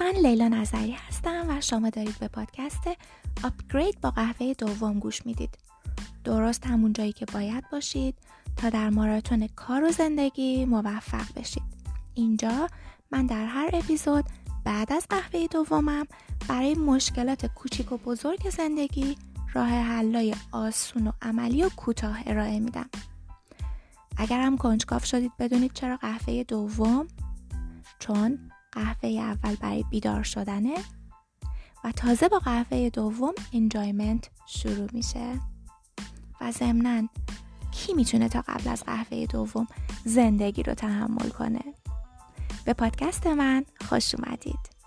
من لیلا نظری هستم و شما دارید به پادکست آپگرید با قهوه دوم گوش می‌دید. درست همون جایی که باید باشید تا در ماراتون کار و زندگی موفق بشید. اینجا من در هر اپیزود بعد از قهوه دومم برای مشکلات کوچیک و بزرگ زندگی راه حلای آسون و عملی و کوتاه ارائه میدم. اگر هم کنجکاف شدید بدونید چرا قهوه دوم چون قهوه اول برای بیدار شدنه و تازه با قهوه دوم انجایمنت شروع میشه. و ضمنا کی می‌تونه تا قبل از قهوه دوم زندگی رو تحمل کنه؟ به پادکست من خوش اومدید.